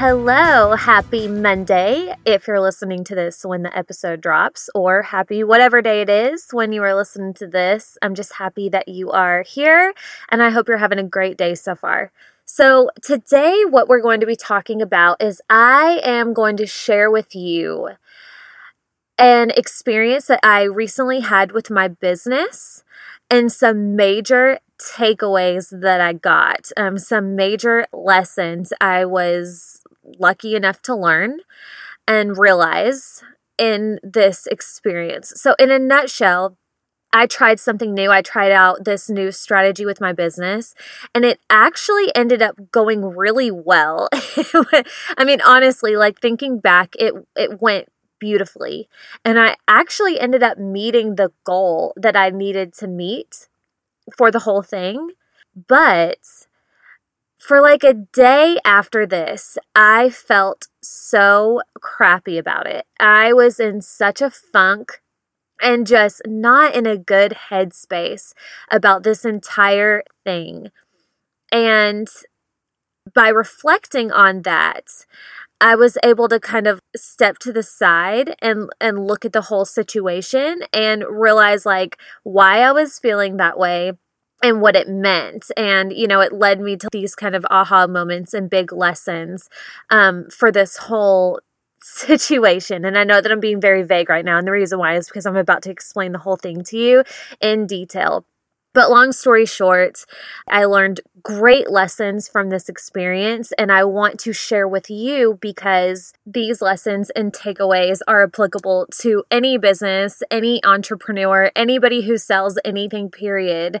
Hello, happy Monday if you're listening to this when the episode drops, or happy whatever day it is when you are listening to this. I'm just happy that you are here, and I hope you're having a great day so far. So, today, what we're going to be talking about is I am going to share with you an experience that I recently had with my business and some major takeaways that I got, um, some major lessons I was lucky enough to learn and realize in this experience. So, in a nutshell, I tried something new. I tried out this new strategy with my business, and it actually ended up going really well. I mean, honestly, like thinking back, it it went beautifully. And I actually ended up meeting the goal that I needed to meet for the whole thing. But for like a day after this, I felt so crappy about it. I was in such a funk and just not in a good headspace about this entire thing. And by reflecting on that, I was able to kind of step to the side and and look at the whole situation and realize like why I was feeling that way and what it meant. And, you know, it led me to these kind of aha moments and big lessons um, for this whole situation. And I know that I'm being very vague right now. And the reason why is because I'm about to explain the whole thing to you in detail. But long story short, I learned great lessons from this experience, and I want to share with you because these lessons and takeaways are applicable to any business, any entrepreneur, anybody who sells anything, period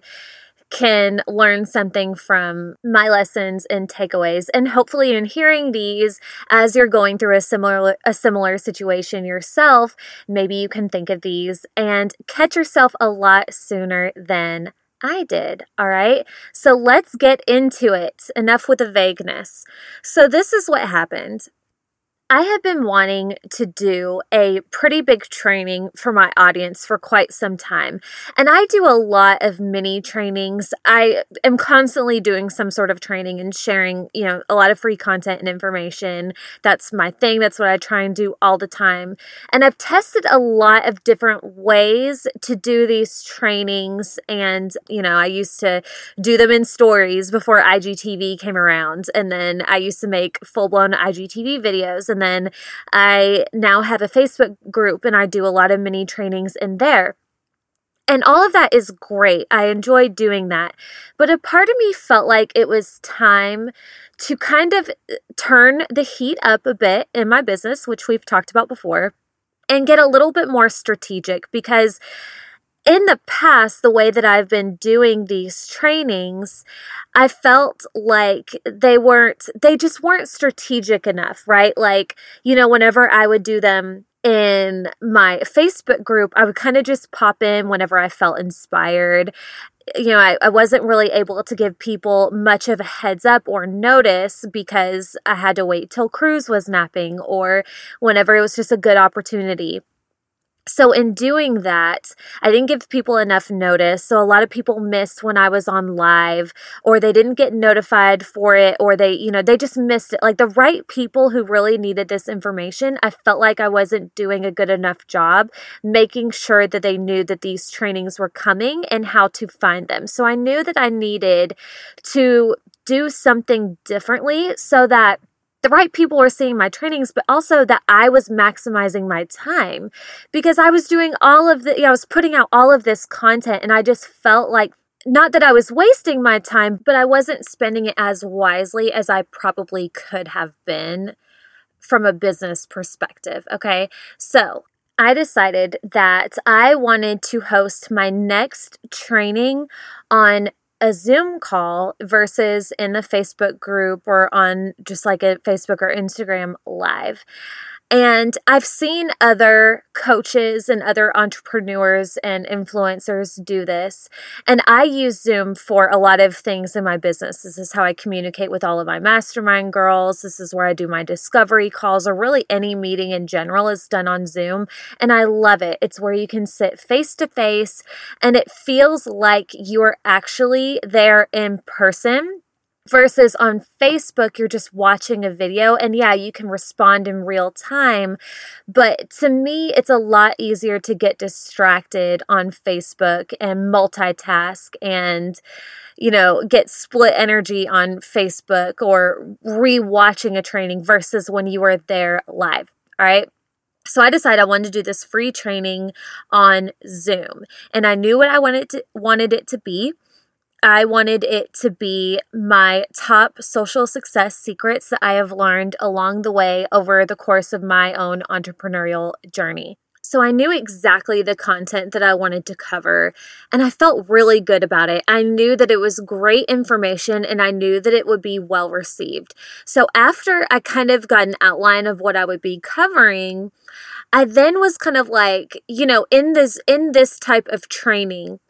can learn something from my lessons and takeaways and hopefully in hearing these as you're going through a similar a similar situation yourself maybe you can think of these and catch yourself a lot sooner than I did. All right. So let's get into it. Enough with the vagueness. So, this is what happened. I have been wanting to do a pretty big training for my audience for quite some time. And I do a lot of mini trainings. I am constantly doing some sort of training and sharing, you know, a lot of free content and information. That's my thing. That's what I try and do all the time. And I've tested a lot of different ways to do these trainings. And, you know, I used to do them in stories before IGTV came around. And then I used to make full blown IGTV videos. And and then I now have a Facebook group and I do a lot of mini trainings in there. And all of that is great. I enjoy doing that. But a part of me felt like it was time to kind of uh, turn the heat up a bit in my business, which we've talked about before, and get a little bit more strategic because in the past, the way that I've been doing these trainings, I felt like they weren't, they just weren't strategic enough, right? Like, you know, whenever I would do them in my Facebook group, I would kind of just pop in whenever I felt inspired. You know, I, I wasn't really able to give people much of a heads up or notice because I had to wait till Cruz was napping or whenever it was just a good opportunity. So, in doing that, I didn't give people enough notice. So, a lot of people missed when I was on live, or they didn't get notified for it, or they, you know, they just missed it. Like the right people who really needed this information, I felt like I wasn't doing a good enough job making sure that they knew that these trainings were coming and how to find them. So, I knew that I needed to do something differently so that the right people were seeing my trainings, but also that I was maximizing my time because I was doing all of the, you know, I was putting out all of this content and I just felt like not that I was wasting my time, but I wasn't spending it as wisely as I probably could have been from a business perspective. Okay. So I decided that I wanted to host my next training on a Zoom call versus in the Facebook group or on just like a Facebook or Instagram live. And I've seen other coaches and other entrepreneurs and influencers do this. And I use Zoom for a lot of things in my business. This is how I communicate with all of my mastermind girls. This is where I do my discovery calls, or really any meeting in general is done on Zoom. And I love it. It's where you can sit face to face and it feels like you're actually there in person versus on Facebook, you're just watching a video and yeah, you can respond in real time. But to me, it's a lot easier to get distracted on Facebook and multitask and you know, get split energy on Facebook or rewatching a training versus when you are there live. All right. So I decided I wanted to do this free training on Zoom. And I knew what I wanted to wanted it to be. I wanted it to be my top social success secrets that I have learned along the way over the course of my own entrepreneurial journey. So I knew exactly the content that I wanted to cover, and I felt really good about it. I knew that it was great information and I knew that it would be well received. So after I kind of got an outline of what I would be covering, I then was kind of like, you know, in this in this type of training,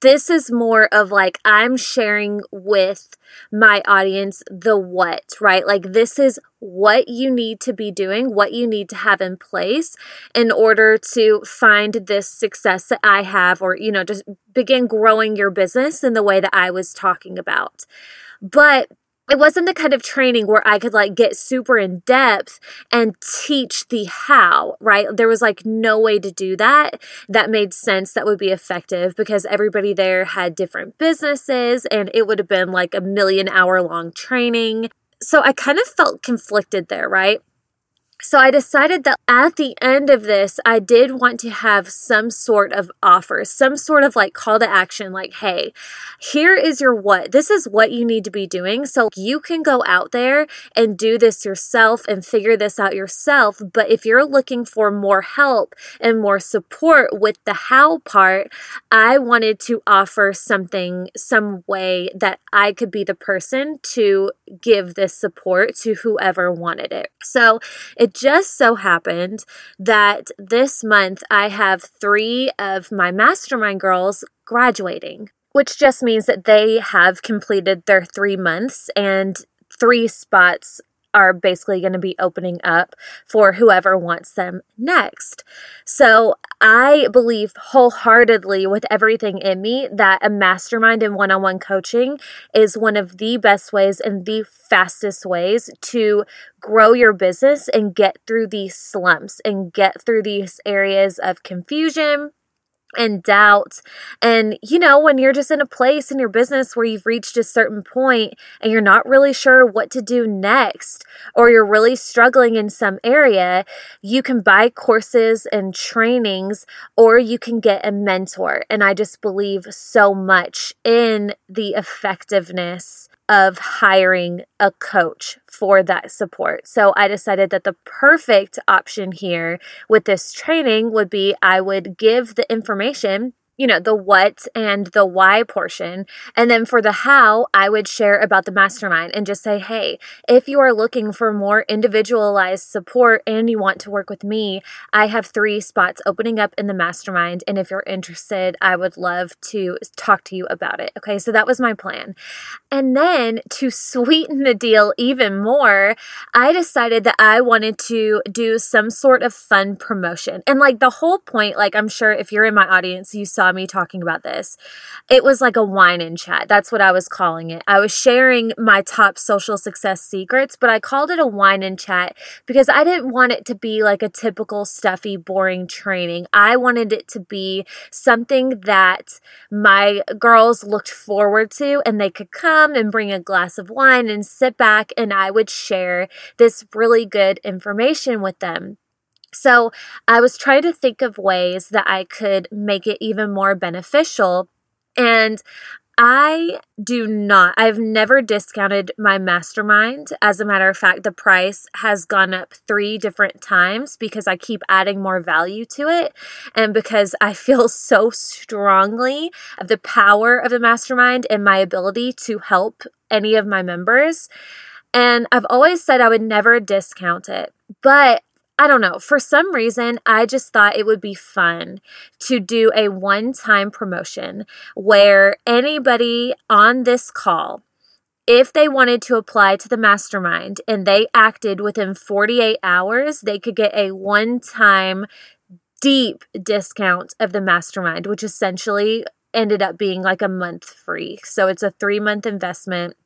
this is more of like I'm sharing with my audience the what, right? Like this is what you need to be doing, what you need to have in place in order to find this success that I have, or, you know, just begin growing your business in the way that I was talking about. But it wasn't the kind of training where I could like get super in depth and teach the how, right? There was like no way to do that that made sense that would be effective because everybody there had different businesses and it would have been like a million hour long training. So I kind of felt conflicted there, right? So I decided that at the end of this, I did want to have some sort of offer, some sort of like call to action, like, hey, here is your what. This is what you need to be doing. So you can go out there and do this yourself and figure this out yourself. But if you're looking for more help and more support with the how part, I wanted to offer something, some way that I could be the person to give this support to whoever wanted it. So it just so happened that this month I have three of my mastermind girls graduating, which just means that they have completed their three months and three spots are basically going to be opening up for whoever wants them next. So I believe wholeheartedly with everything in me that a mastermind and one on one coaching is one of the best ways and the fastest ways to grow your business and get through these slumps and get through these areas of confusion and doubt. And, you know, when you're just in a place in your business where you've reached a certain point and you're not really sure what to do next, or you're really struggling in some area, you can buy courses and trainings, or you can get a mentor. And I just believe so much in the effectiveness of hiring a coach for that support. So I decided that the perfect option here with this training would be I would give the information you know, the what and the why portion. And then for the how, I would share about the mastermind and just say, hey, if you are looking for more individualized support and you want to work with me, I have three spots opening up in the mastermind. And if you're interested, I would love to talk to you about it. Okay, so that was my plan. And then to sweeten the deal even more, I decided that I wanted to do some sort of fun promotion. And like the whole point, like I'm sure if you're in my audience, you saw me talking about this. It was like a wine and chat. That's what I was calling it. I was sharing my top social success secrets, but I called it a wine and chat because I didn't want it to be like a typical stuffy, boring training. I wanted it to be something that my girls looked forward to and they could come and bring a glass of wine and sit back and I would share this really good information with them. So I was trying to think of ways that I could make it even more beneficial. And I do not, I've never discounted my mastermind. As a matter of fact, the price has gone up three different times because I keep adding more value to it. And because I feel so strongly of the power of the mastermind and my ability to help any of my members. And I've always said I would never discount it. But I don't know. For some reason, I just thought it would be fun to do a one time promotion where anybody on this call, if they wanted to apply to the mastermind and they acted within 48 hours, they could get a one time deep discount of the mastermind, which essentially ended up being like a month free. So it's a three month investment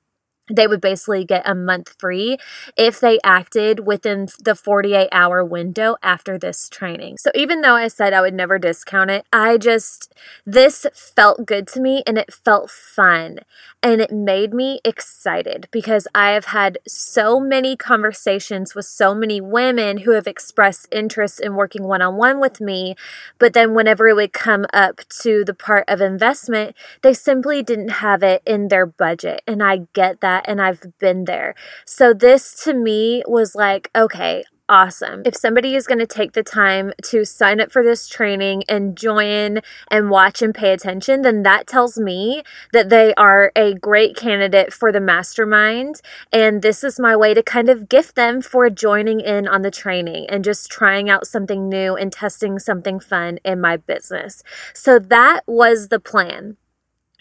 they would basically get a month free if they acted within the 48 hour window after this training. So even though I said I would never discount it, I just, this felt good to me and it felt fun and it made me excited because I have had so many conversations with so many women who have expressed interest in working one on one with me. But then whenever it would come up to the part of investment, they simply didn't have it in their budget. And I get that that and I've been there. So this to me was like, okay, awesome. If somebody is going to take the time to sign up for this training and join and watch and pay attention, then that tells me that they are a great candidate for the mastermind. And this is my way to kind of gift them for joining in on the training and just trying out something new and testing something fun in my business. So that was the plan.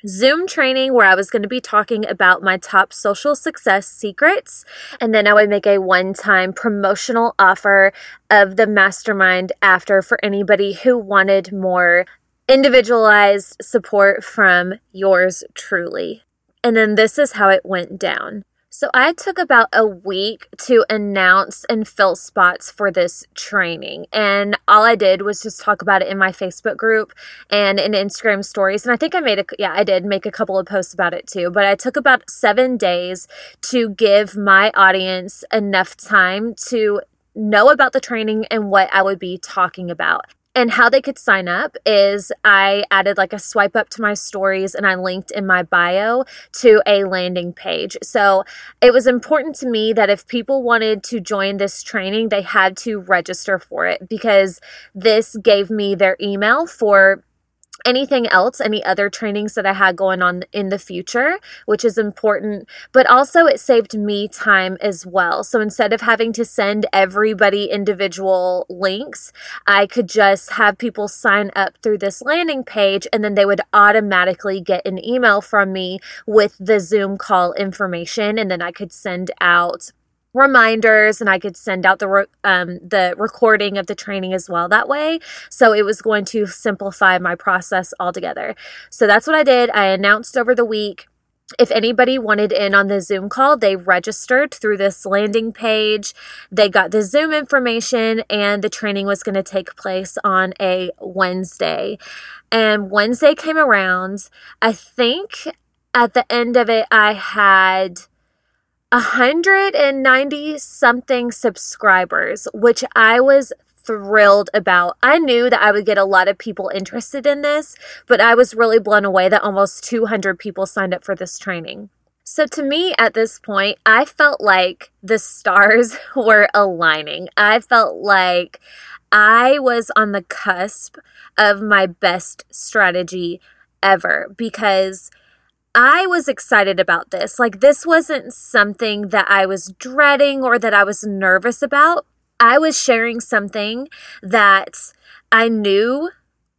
Zoom training where I was going to be talking about my top social success secrets. And then I would make a one time promotional offer of the mastermind after for anybody who wanted more individualized support from yours truly. And then this is how it went down. So I took about a week to announce and fill spots for this training. And all I did was just talk about it in my Facebook group and in Instagram stories. And I think I made a, yeah, I did make a couple of posts about it too. But I took about seven days to give my audience enough time to know about the training and what I would be talking about. And how they could sign up is I added like a swipe up to my stories and I linked in my bio to a landing page. So it was important to me that if people wanted to join this training, they had to register for it because this gave me their email for anything else, any other trainings that I had going on in the future, which is important. But also, it saved me time as well. So instead of having to send everybody individual links, I could just have people sign up through this landing page and then they would automatically get an email from me with the Zoom call information. And then I could send out reminders and I could send out the re- um, the recording of the training as well that way. So it was going to simplify my process altogether. So that's what I did. I announced over the week if anybody wanted in on the Zoom call, they registered through this landing page. They got the Zoom information, and the training was going to take place on a Wednesday. And Wednesday came around. I think at the end of it, I had 190 something subscribers, which I was thrilled about. I knew that I would get a lot of people interested in this, but I was really blown away that almost 200 people signed up for this training. So, to me, at this point, I felt like the stars were aligning. I felt like I was on the cusp of my best strategy ever because I was excited about this. Like, this wasn't something that I was dreading or that I was nervous about. I was sharing something that I knew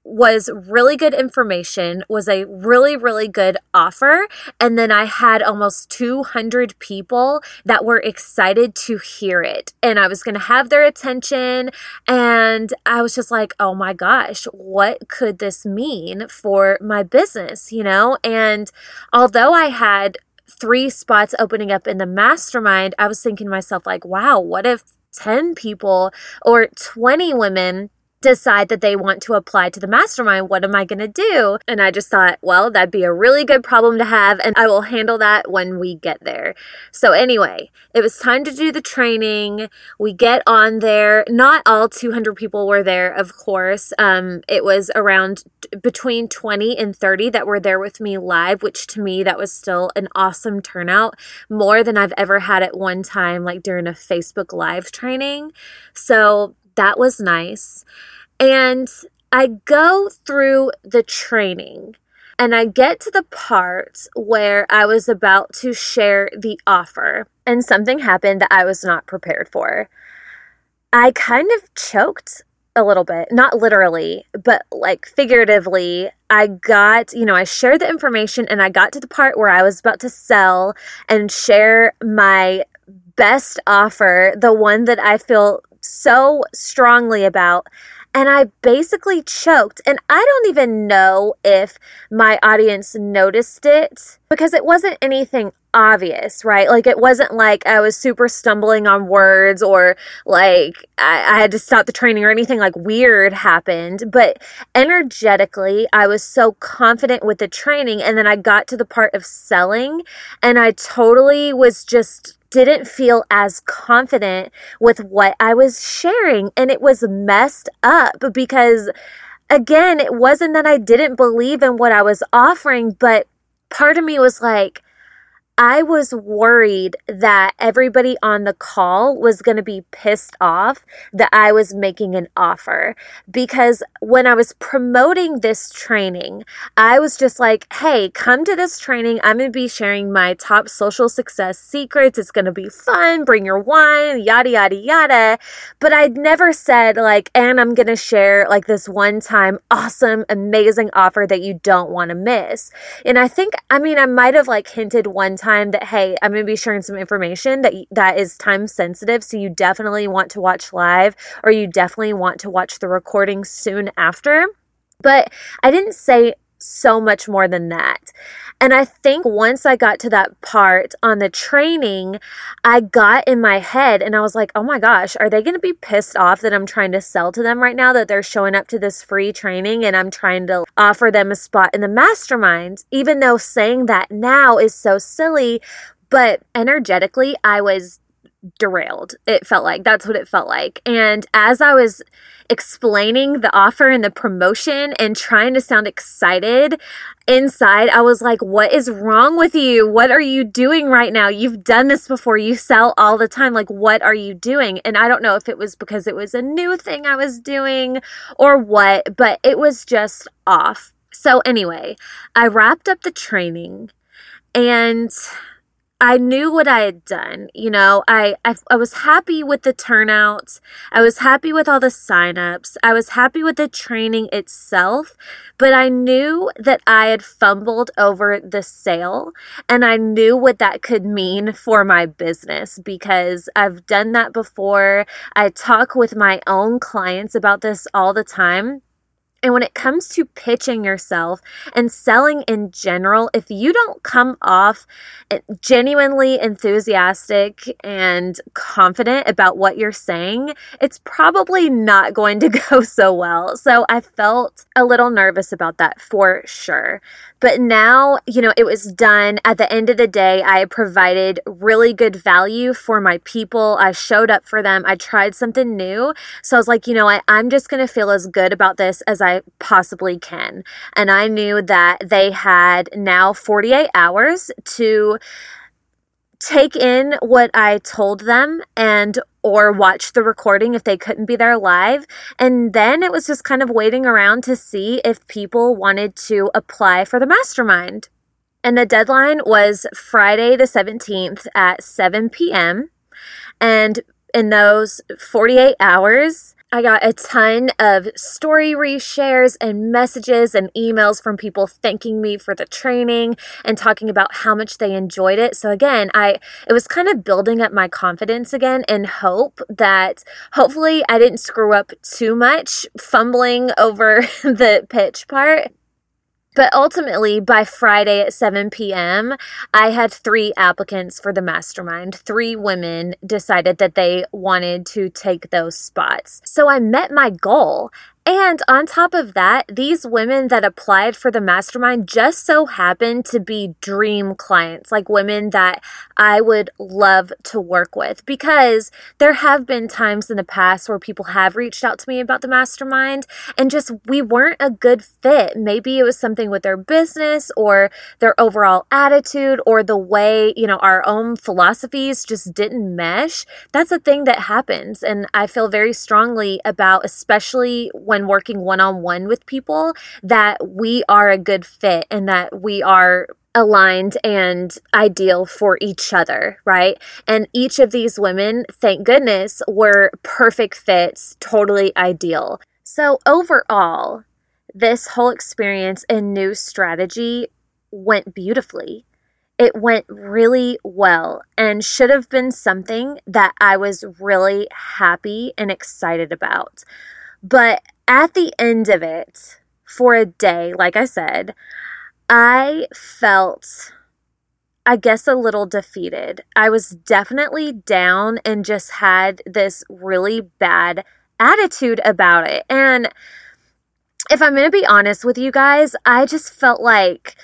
was really good information, was a really, really good offer. And then I had almost 200 people that were excited to hear it. And I was going to have their attention. And I was just like, oh my gosh, what could this mean for my business? You know? And although I had three spots opening up in the mastermind, I was thinking to myself, like, wow, what if 10 people or 20 women decide that they want to apply to the mastermind, what am I going to do? And I just thought, well, that'd be a really good problem to have, and I will handle that when we get there. So, anyway, it was time to do the training. We get on there. Not all 200 people were there, of course. Um, it was around between 20 and 30 that were there with me live, which to me, that was still an awesome turnout, more than I've ever had at one time, like during a Facebook Live training. So, that was nice. And I go through the training and I get to the part where I was about to share the offer, and something happened that I was not prepared for. I kind of choked a little bit, not literally, but like figuratively. I got, you know, I shared the information and I got to the part where I was about to sell and share my best offer, the one that I feel so strongly about and I basically choked. And I don't even know if my audience noticed it because it wasn't anything obvious, right? Like it wasn't like I was super stumbling on words or like I, I, had to stop the training or anything like weird happened. But energetically, I was so confident with the training. And then I got to the part of selling and I totally was just didn't feel as confident with what I was sharing. And it was messed up because, again, it wasn't that I didn't believe in what I was offering, but part of me was like, I was worried that everybody on the call was going to be pissed off that I was making an offer because when I was promoting this training, I was just like, hey, come to this training. I'm going to be sharing my top social success secrets. It's going to be fun. Bring your wine, yada, yada, yada. But I'd never said, like, and I'm going to share like this one time awesome, amazing offer that you don't want to miss. And I think, I mean, I might have like hinted one time that hey, I'm going to be sharing some information that that is time sensitive, so you definitely want to watch live or you definitely want to watch the recording soon after. But I didn't say so much more than that. And I think once I got to that part on the training, I got in my head and I was like, oh my gosh, are they going to be pissed off that I'm trying to sell to them right now that they're showing up to this free training and I'm trying to offer them a spot in the mastermind? Even though saying that now is so silly, but energetically, I was derailed. It felt like that's what it felt like. And as I was explaining the offer and the promotion and trying to sound excited inside, I was like, What is wrong with you? What are you doing right now? You've done this before. You sell all the time. Like, what are you doing? And I don't know if it was because it was a new thing I was doing or what, but it was just off. So, anyway, I wrapped up the training and I knew what I had done. You know, I, I, I was happy with the turnout. I was happy with all the signups. I was happy with the training itself, but I knew that I had fumbled over the sale and I knew what that could mean for my business because I've done that before. I talk with my own clients about this all the time and when it comes to pitching yourself and selling in general, if you don't come off eh, genuinely enthusiastic and confident about what you're saying, it's probably not going to go so well. So I felt a little nervous about that for sure. But now, you know, it was done. At the end of the day, I provided really good value for my people. I showed up for them. I tried something new. So I was like, you know, I, I'm just going to feel as good about this as I possibly can. And I knew that they had now 48 hours to take in what I told them and or watch the recording if they couldn't be there live. And then it was just kind of waiting around to see if people wanted to apply for the mastermind. And the deadline was Friday the 17th at 7 p.m. And in those 48 hours, I got a ton of story reshares and messages and emails from people thanking me for the training and talking about how much they enjoyed it. So again, I it was kind of building up my confidence again and hope that hopefully I didn't screw up too much fumbling over the pitch part. But ultimately, by Friday at 7 p.m., I had three applicants for the mastermind. Three women decided that they wanted to take those spots. So I met my goal. And on top of that, these women that applied for the mastermind just so happened to be dream clients, like women that I would love to work with. Because there have been times in the past where people have reached out to me about the mastermind and just we weren't a good fit. Maybe it was something with their business or their overall attitude or the way, you know, our own philosophies just didn't mesh. That's a thing that happens. And I feel very strongly about, especially when working one on one with people that we are a good fit and that we are aligned and ideal for each other, right? And each of these women, thank goodness, were perfect fits, totally ideal. So, overall, this whole experience and new strategy went beautifully. It went really well and should have been something that I was really happy and excited about. But at the end of it, for a day, like I said, I felt, I guess, a little defeated. I was definitely down and just had this really bad attitude about it. And if I'm going to be honest with you guys, I just felt like,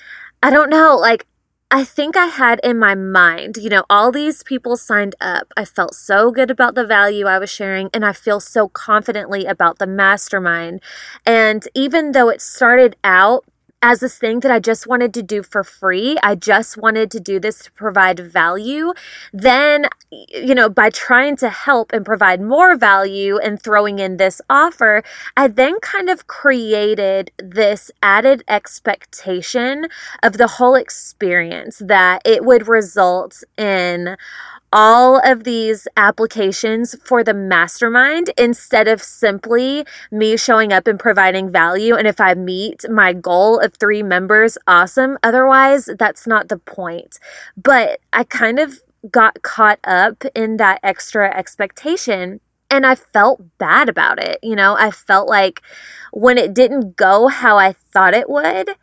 I don't know, like, I think I had in my mind, you know, all these people signed up. I felt so good about the value I was sharing, and I feel so confidently about the mastermind. And even though it started out as this thing that I just wanted to do for free. I just wanted to do this to provide value. Then, you know, by trying to help and provide more value and throwing in this offer, I then kind of created this added expectation of the whole experience that it would result in all of these applications for the mastermind instead of simply me showing up and providing value. And if I meet my goal of three members, awesome. Otherwise, that's not the point. But I kind of got caught up in that extra expectation and I felt bad about it. You know, I felt like when it didn't go how I thought it would,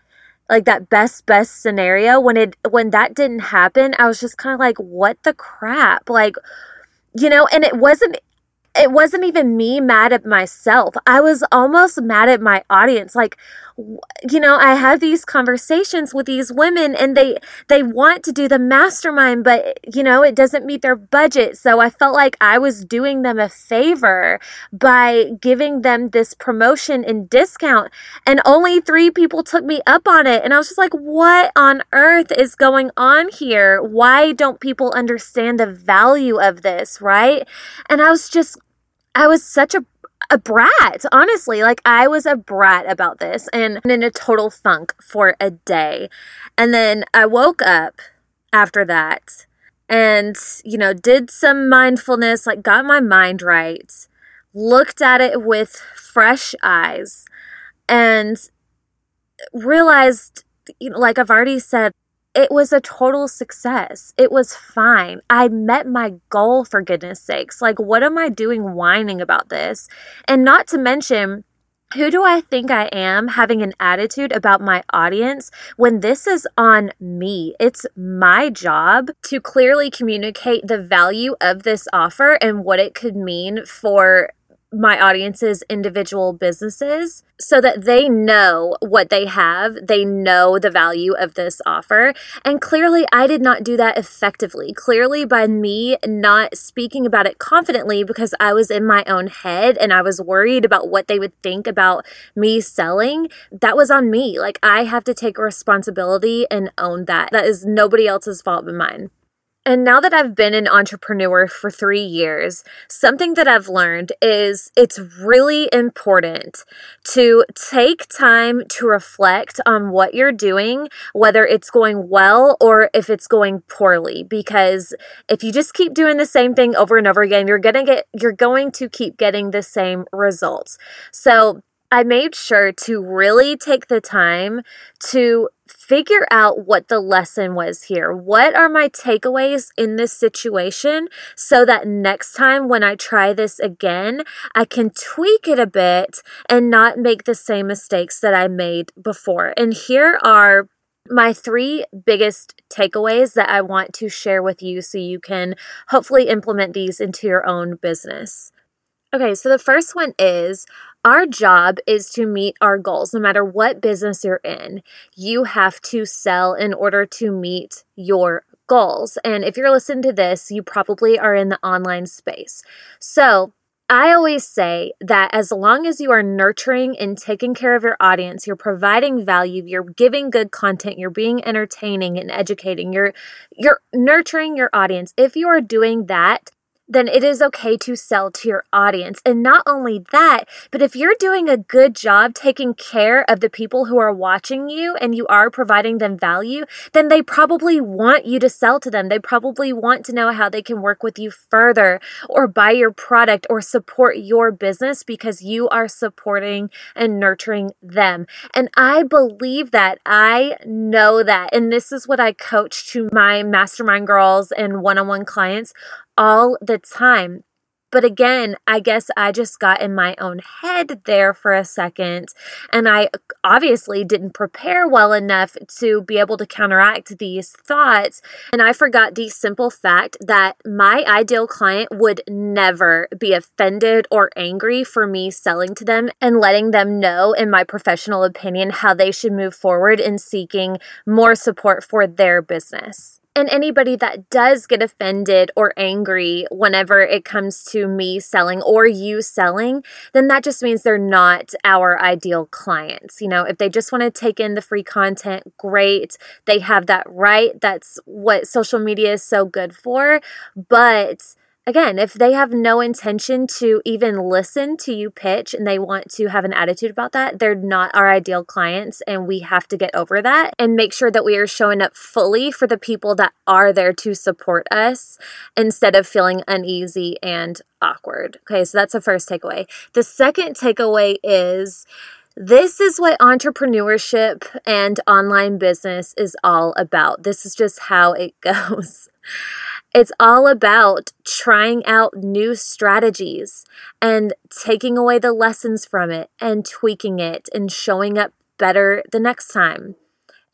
like that best best scenario when it when that didn't happen i was just kind of like what the crap like you know and it wasn't it wasn't even me mad at myself. I was almost mad at my audience. Like, you know, I have these conversations with these women and they they want to do the mastermind, but you know, it doesn't meet their budget. So I felt like I was doing them a favor by giving them this promotion and discount. And only 3 people took me up on it. And I was just like, "What on earth is going on here? Why don't people understand the value of this?" Right? And I was just I was such a a brat, honestly. Like I was a brat about this and in a total funk for a day. And then I woke up after that and, you know, did some mindfulness, like got my mind right, looked at it with fresh eyes and realized, you know, like I've already said, it was a total success. It was fine. I met my goal for goodness sakes. Like, what am I doing whining about this? And not to mention, who do I think I am having an attitude about my audience when this is on me? It's my job to clearly communicate the value of this offer and what it could mean for my audience's individual businesses so that they know what they have. They know the value of this offer. And clearly, I did not do that effectively. Clearly, by me not speaking about it confidently because I was in my own head and I was worried about what they would think about me selling, that was on me. Like, I have to take responsibility and own that. That is nobody else's fault but mine. And now that I've been an entrepreneur for three years, something that I've learned is it's really important to take time to reflect on what you're doing, whether it's going well or if it's going poorly. Because if you just keep doing the same thing over and over again, you're gonna get you're going to keep getting the same results. So I made sure to really take the time to figure out what the lesson was here. What are my takeaways in this situation so that next time when I try this again, I can tweak it a bit and not make the same mistakes that I made before. And here are my three biggest takeaways that I want to share with you so you can hopefully implement these into your own business. Okay, so the first one is our job is to meet our goals. No matter what business you're in, you have to sell in order to meet your goals. And if you're listening to this, you probably are in the online space. So, I always say that as long as you are nurturing and taking care of your audience, you're providing value, you're giving good content, you're being entertaining and educating, you're you're nurturing your audience. If you are doing that, then it is okay to sell to your audience. And not only that, but if you're doing a good job taking care of the people who are watching you and you are providing them value, then they probably want you to sell to them. They probably want to know how they can work with you further or buy your product or support your business because you are supporting and nurturing them. And I believe that. I know that. And this is what I coach to my mastermind girls and one on one clients all the time. But again, I guess I just got in my own head there for a second. And I obviously didn't prepare well enough to be able to counteract these thoughts. And I forgot the simple fact that my ideal client would never be offended or angry for me selling to them and letting them know, in my professional opinion, how they should move forward in seeking more support for their business. And anybody that does get offended or angry whenever it comes to me selling or you selling, then that just means they're not our ideal clients. You know, if they just want to take in the free content, great. They have that right. That's what social media is so good for. But again, if they have no intention to even listen to you pitch and they want to have an attitude about that, they're not our ideal clients. And we have to get over that and make sure that we are showing up fully for the people that are there to support us instead of feeling uneasy and awkward. Okay, so that's the first takeaway. The second takeaway is. This is what entrepreneurship and online business is all about. This is just how it goes. It's all about trying out new strategies and taking away the lessons from it and tweaking it and showing up better the next time.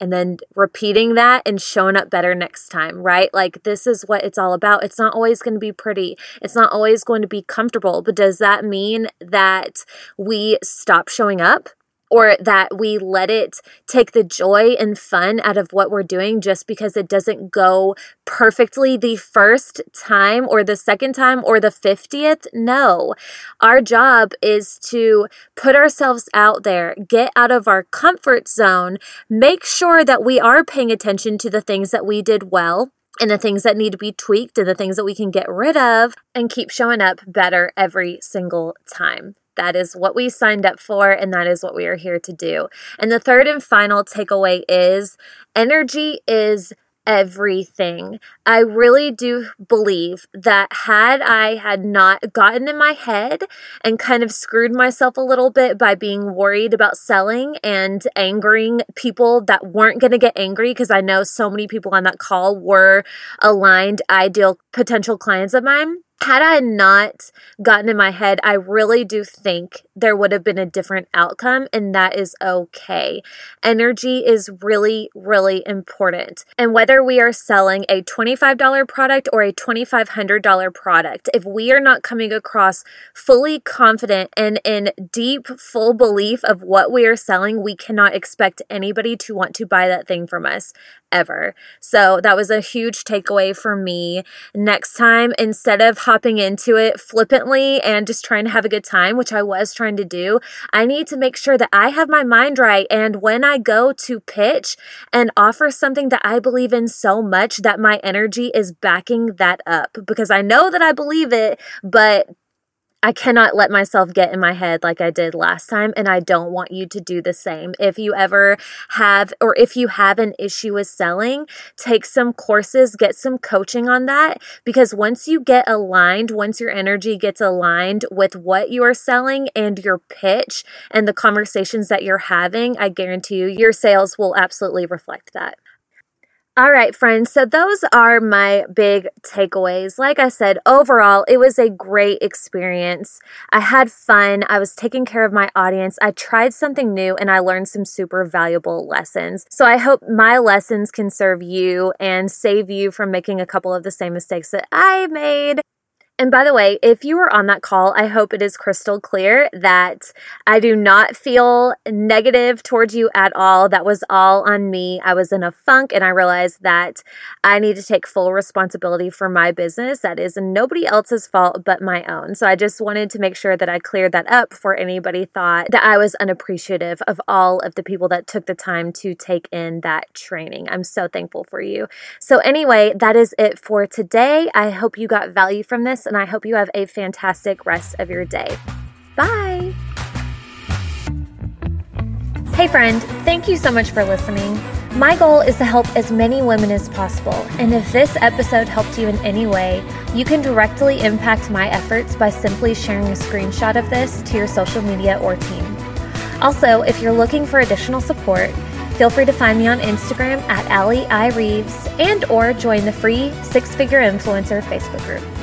And then repeating that and showing up better next time, right? Like, this is what it's all about. It's not always going to be pretty. It's not always going to be comfortable. But does that mean that we stop showing up? Or that we let it take the joy and fun out of what we're doing just because it doesn't go perfectly the first time or the second time or the 50th. No. Our job is to put ourselves out there, get out of our comfort zone, make sure that we are paying attention to the things that we did well and the things that need to be tweaked and the things that we can get rid of and keep showing up better every single time. That is what we signed up for, and that is what we are here to do. And the third and final takeaway is energy is everything. I really do believe that had I had not gotten in my head and kind of screwed myself a little bit by being worried about selling and angering people that weren't going to get angry because I know so many people on that call were aligned ideal potential clients of mine had I not gotten in my head, I really do think there would have been a different outcome, and that is okay. Energy is really, really important. And whether we are selling a $25 product or a $2,500 product, if we are not coming across fully confident and in deep, full belief of what we are selling, we cannot expect anybody to want to buy that thing from us ever. So that was a huge takeaway for me. Next time, instead of hopping into it flippantly and just trying to have a good time, which I was trying to do, I need to make sure that I have my mind right. And when I go to pitch and offer something that I believe in so much, that my energy is backing that up because I know that I believe it, but I cannot let myself get in my head like I did last time, and I don't want you to do the same. If you ever have, or if you have an issue with selling, take some courses, get some coaching on that, because once you get aligned, once your energy gets aligned with what you are selling and your pitch and the conversations that you're having, I guarantee you, your sales will absolutely reflect that. All right, friends. So those are my big takeaways. Like I said, overall, it was a great experience. I had fun. I was taking care of my audience. I tried something new and I learned some super valuable lessons. So I hope my lessons can serve you and save you from making a couple of the same mistakes that I made. And by the way, if you were on that call, I hope it is crystal clear that I do not feel negative towards you at all. That was all on me. I was in a funk and I realized that I need to take full responsibility for my business. That is nobody else's fault but my own. So I just wanted to make sure that I cleared that up before anybody thought that I was unappreciative of all of the people that took the time to take in that training. I'm so thankful for you. So, anyway, that is it for today. I hope you got value from this this, and I hope you have a fantastic rest of your day. Bye. Hey, friend, thank you so much for listening. My goal is to help as many women as possible, and if this episode helped you in any way, you can directly impact my efforts by simply sharing a screenshot of this to your social media or team. Also, if you're looking for additional support, feel free to find me on Instagram at Allie I. Reeves and or join the free Six Figure Influencer Facebook group.